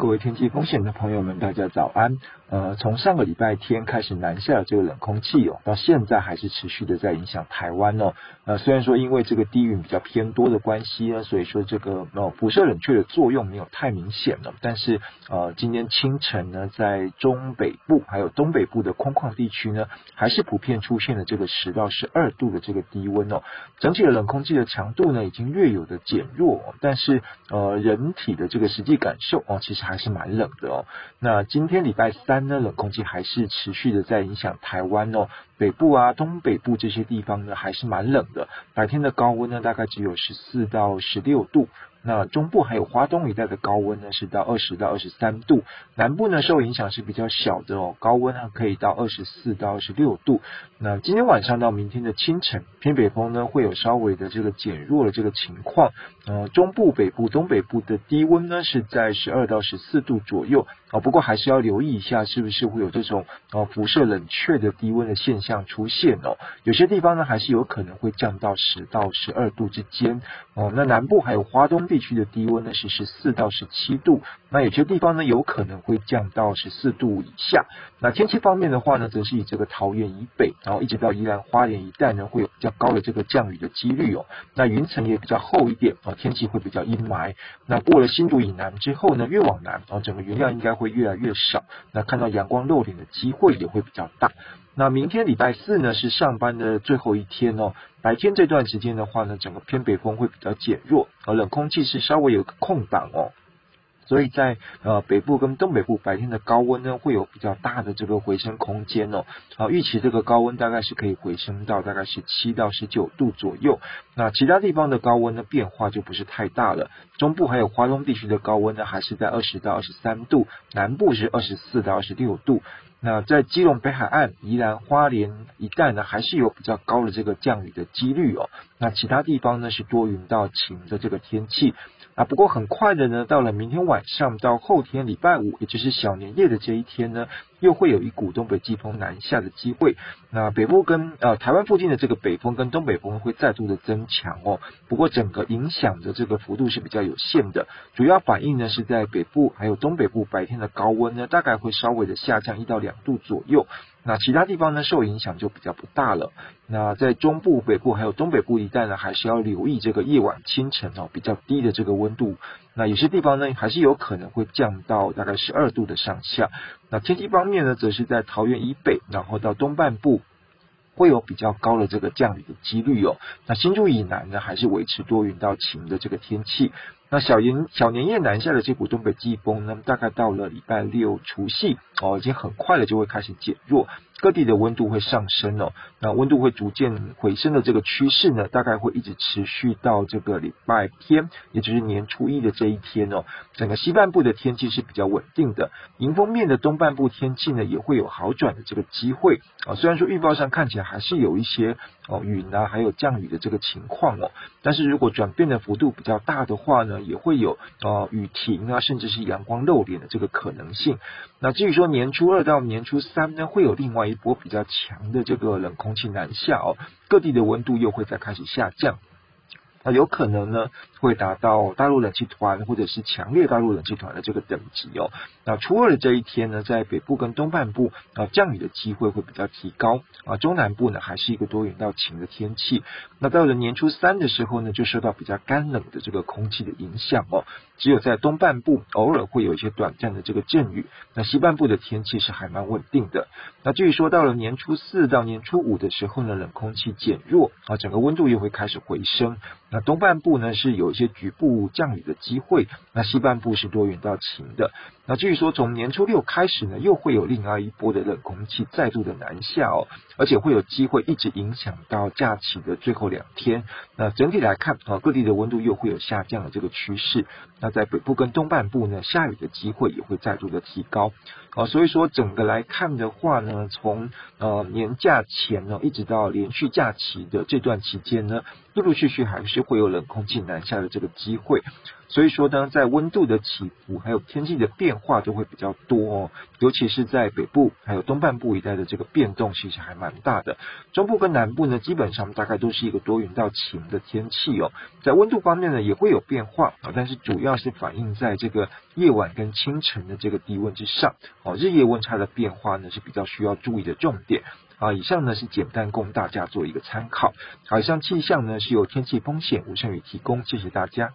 各位天气风险的朋友们，大家早安。呃，从上个礼拜天开始南下的这个冷空气哦，到现在还是持续的在影响台湾哦。呃，虽然说因为这个低云比较偏多的关系呢，所以说这个呃辐射冷却的作用没有太明显了。但是呃，今天清晨呢，在中北部还有东北部的空旷地区呢，还是普遍出现了这个十到十二度的这个低温哦。整体的冷空气的强度呢，已经略有的减弱，但是呃，人体的这个实际感受哦，其实还是蛮冷的哦。那今天礼拜三。呢冷空气还是持续的在影响台湾哦，北部啊、东北部这些地方呢，还是蛮冷的。白天的高温呢，大概只有十四到十六度。那中部还有花东一带的高温呢，是到二十到二十三度。南部呢，受影响是比较小的哦，高温呢可以到二十四到二十六度。那今天晚上到明天的清晨，偏北风呢会有稍微的这个减弱的这个情况。呃，中部、北部、东北部的低温呢是在十二到十四度左右啊。不过还是要留意一下，是不是会有这种呃辐射冷却的低温的现象出现哦？有些地方呢还是有可能会降到十到十二度之间哦。那南部还有花东。地区的低温呢是十四到十七度，那有些地方呢有可能会降到十四度以下。那天气方面的话呢，则是以这个桃园以北，然后一直到宜兰花莲一带呢，会有比较高的这个降雨的几率哦。那云层也比较厚一点啊，天气会比较阴霾。那过了新竹以南之后呢，越往南啊，整个云量应该会越来越少，那看到阳光露脸的机会也会比较大。那明天礼拜四呢，是上班的最后一天哦。白天这段时间的话呢，整个偏北风会比较减弱，而冷空气是稍微有个空档哦。所以在呃北部跟东北部白天的高温呢，会有比较大的这个回升空间哦。啊，预期这个高温大概是可以回升到大概是七到十九度左右。那其他地方的高温呢，变化就不是太大了。中部还有花东地区的高温呢，还是在二十到二十三度，南部是二十四到二十六度。那在基隆北海岸、宜兰花莲一带呢，还是有比较高的这个降雨的几率哦。那其他地方呢，是多云到晴的这个天气。啊，不过很快的呢，到了明天晚上到后天礼拜五，也就是小年夜的这一天呢，又会有一股东北季风南下的机会。那北部跟呃台湾附近的这个北风跟东北风会再度的增强哦。不过整个影响的这个幅度是比较有限的，主要反应呢是在北部还有东北部白天的高温呢，大概会稍微的下降一到两度左右。那其他地方呢，受影响就比较不大了。那在中部、北部还有东北部一带呢，还是要留意这个夜晚、清晨哦比较低的这个温度。那有些地方呢，还是有可能会降到大概十二度的上下。那天气方面呢，则是在桃园以北，然后到东半部会有比较高的这个降雨的几率哦。那新竹以南呢，还是维持多云到晴的这个天气。那小年小年夜南下的这股东北季风呢，大概到了礼拜六除夕哦，已经很快的就会开始减弱。各地的温度会上升哦，那温度会逐渐回升的这个趋势呢，大概会一直持续到这个礼拜天，也就是年初一的这一天哦。整个西半部的天气是比较稳定的，迎风面的东半部天气呢，也会有好转的这个机会啊。虽然说预报上看起来还是有一些哦云啊，还有降雨的这个情况哦，但是如果转变的幅度比较大的话呢，也会有呃雨停啊，甚至是阳光露脸的这个可能性。那至于说年初二到年初三呢，会有另外一波比较强的这个冷空气南下哦，各地的温度又会再开始下降。那有可能呢，会达到大陆冷气团或者是强烈大陆冷气团的这个等级哦。那初二的这一天呢，在北部跟东半部啊，降雨的机会会比较提高啊。中南部呢，还是一个多云到晴的天气。那到了年初三的时候呢，就受到比较干冷的这个空气的影响哦。只有在东半部偶尔会有一些短暂的这个阵雨。那西半部的天气是还蛮稳定的。那至于说到了年初四到年初五的时候呢，冷空气减弱啊，整个温度又会开始回升。那东半部呢，是有一些局部降雨的机会，那西半部是多云到晴的。那至于说从年初六开始呢，又会有另外一波的冷空气再度的南下哦，而且会有机会一直影响到假期的最后两天。那整体来看啊，各地的温度又会有下降的这个趋势。那在北部跟东半部呢，下雨的机会也会再度的提高。啊，所以说整个来看的话呢，从呃年假前呢，一直到连续假期的这段期间呢，陆陆续续还是会有冷空气南下的这个机会。所以说呢，在温度的起伏还有天气的变化都会比较多哦，尤其是在北部还有东半部一带的这个变动其实还蛮大的。中部跟南部呢，基本上大概都是一个多云到晴的天气哦。在温度方面呢，也会有变化啊，但是主要是反映在这个夜晚跟清晨的这个低温之上哦。日夜温差的变化呢是比较需要注意的重点啊。以上呢是简单供大家做一个参考。好，以上气象呢是由天气风险吴胜宇提供，谢谢大家。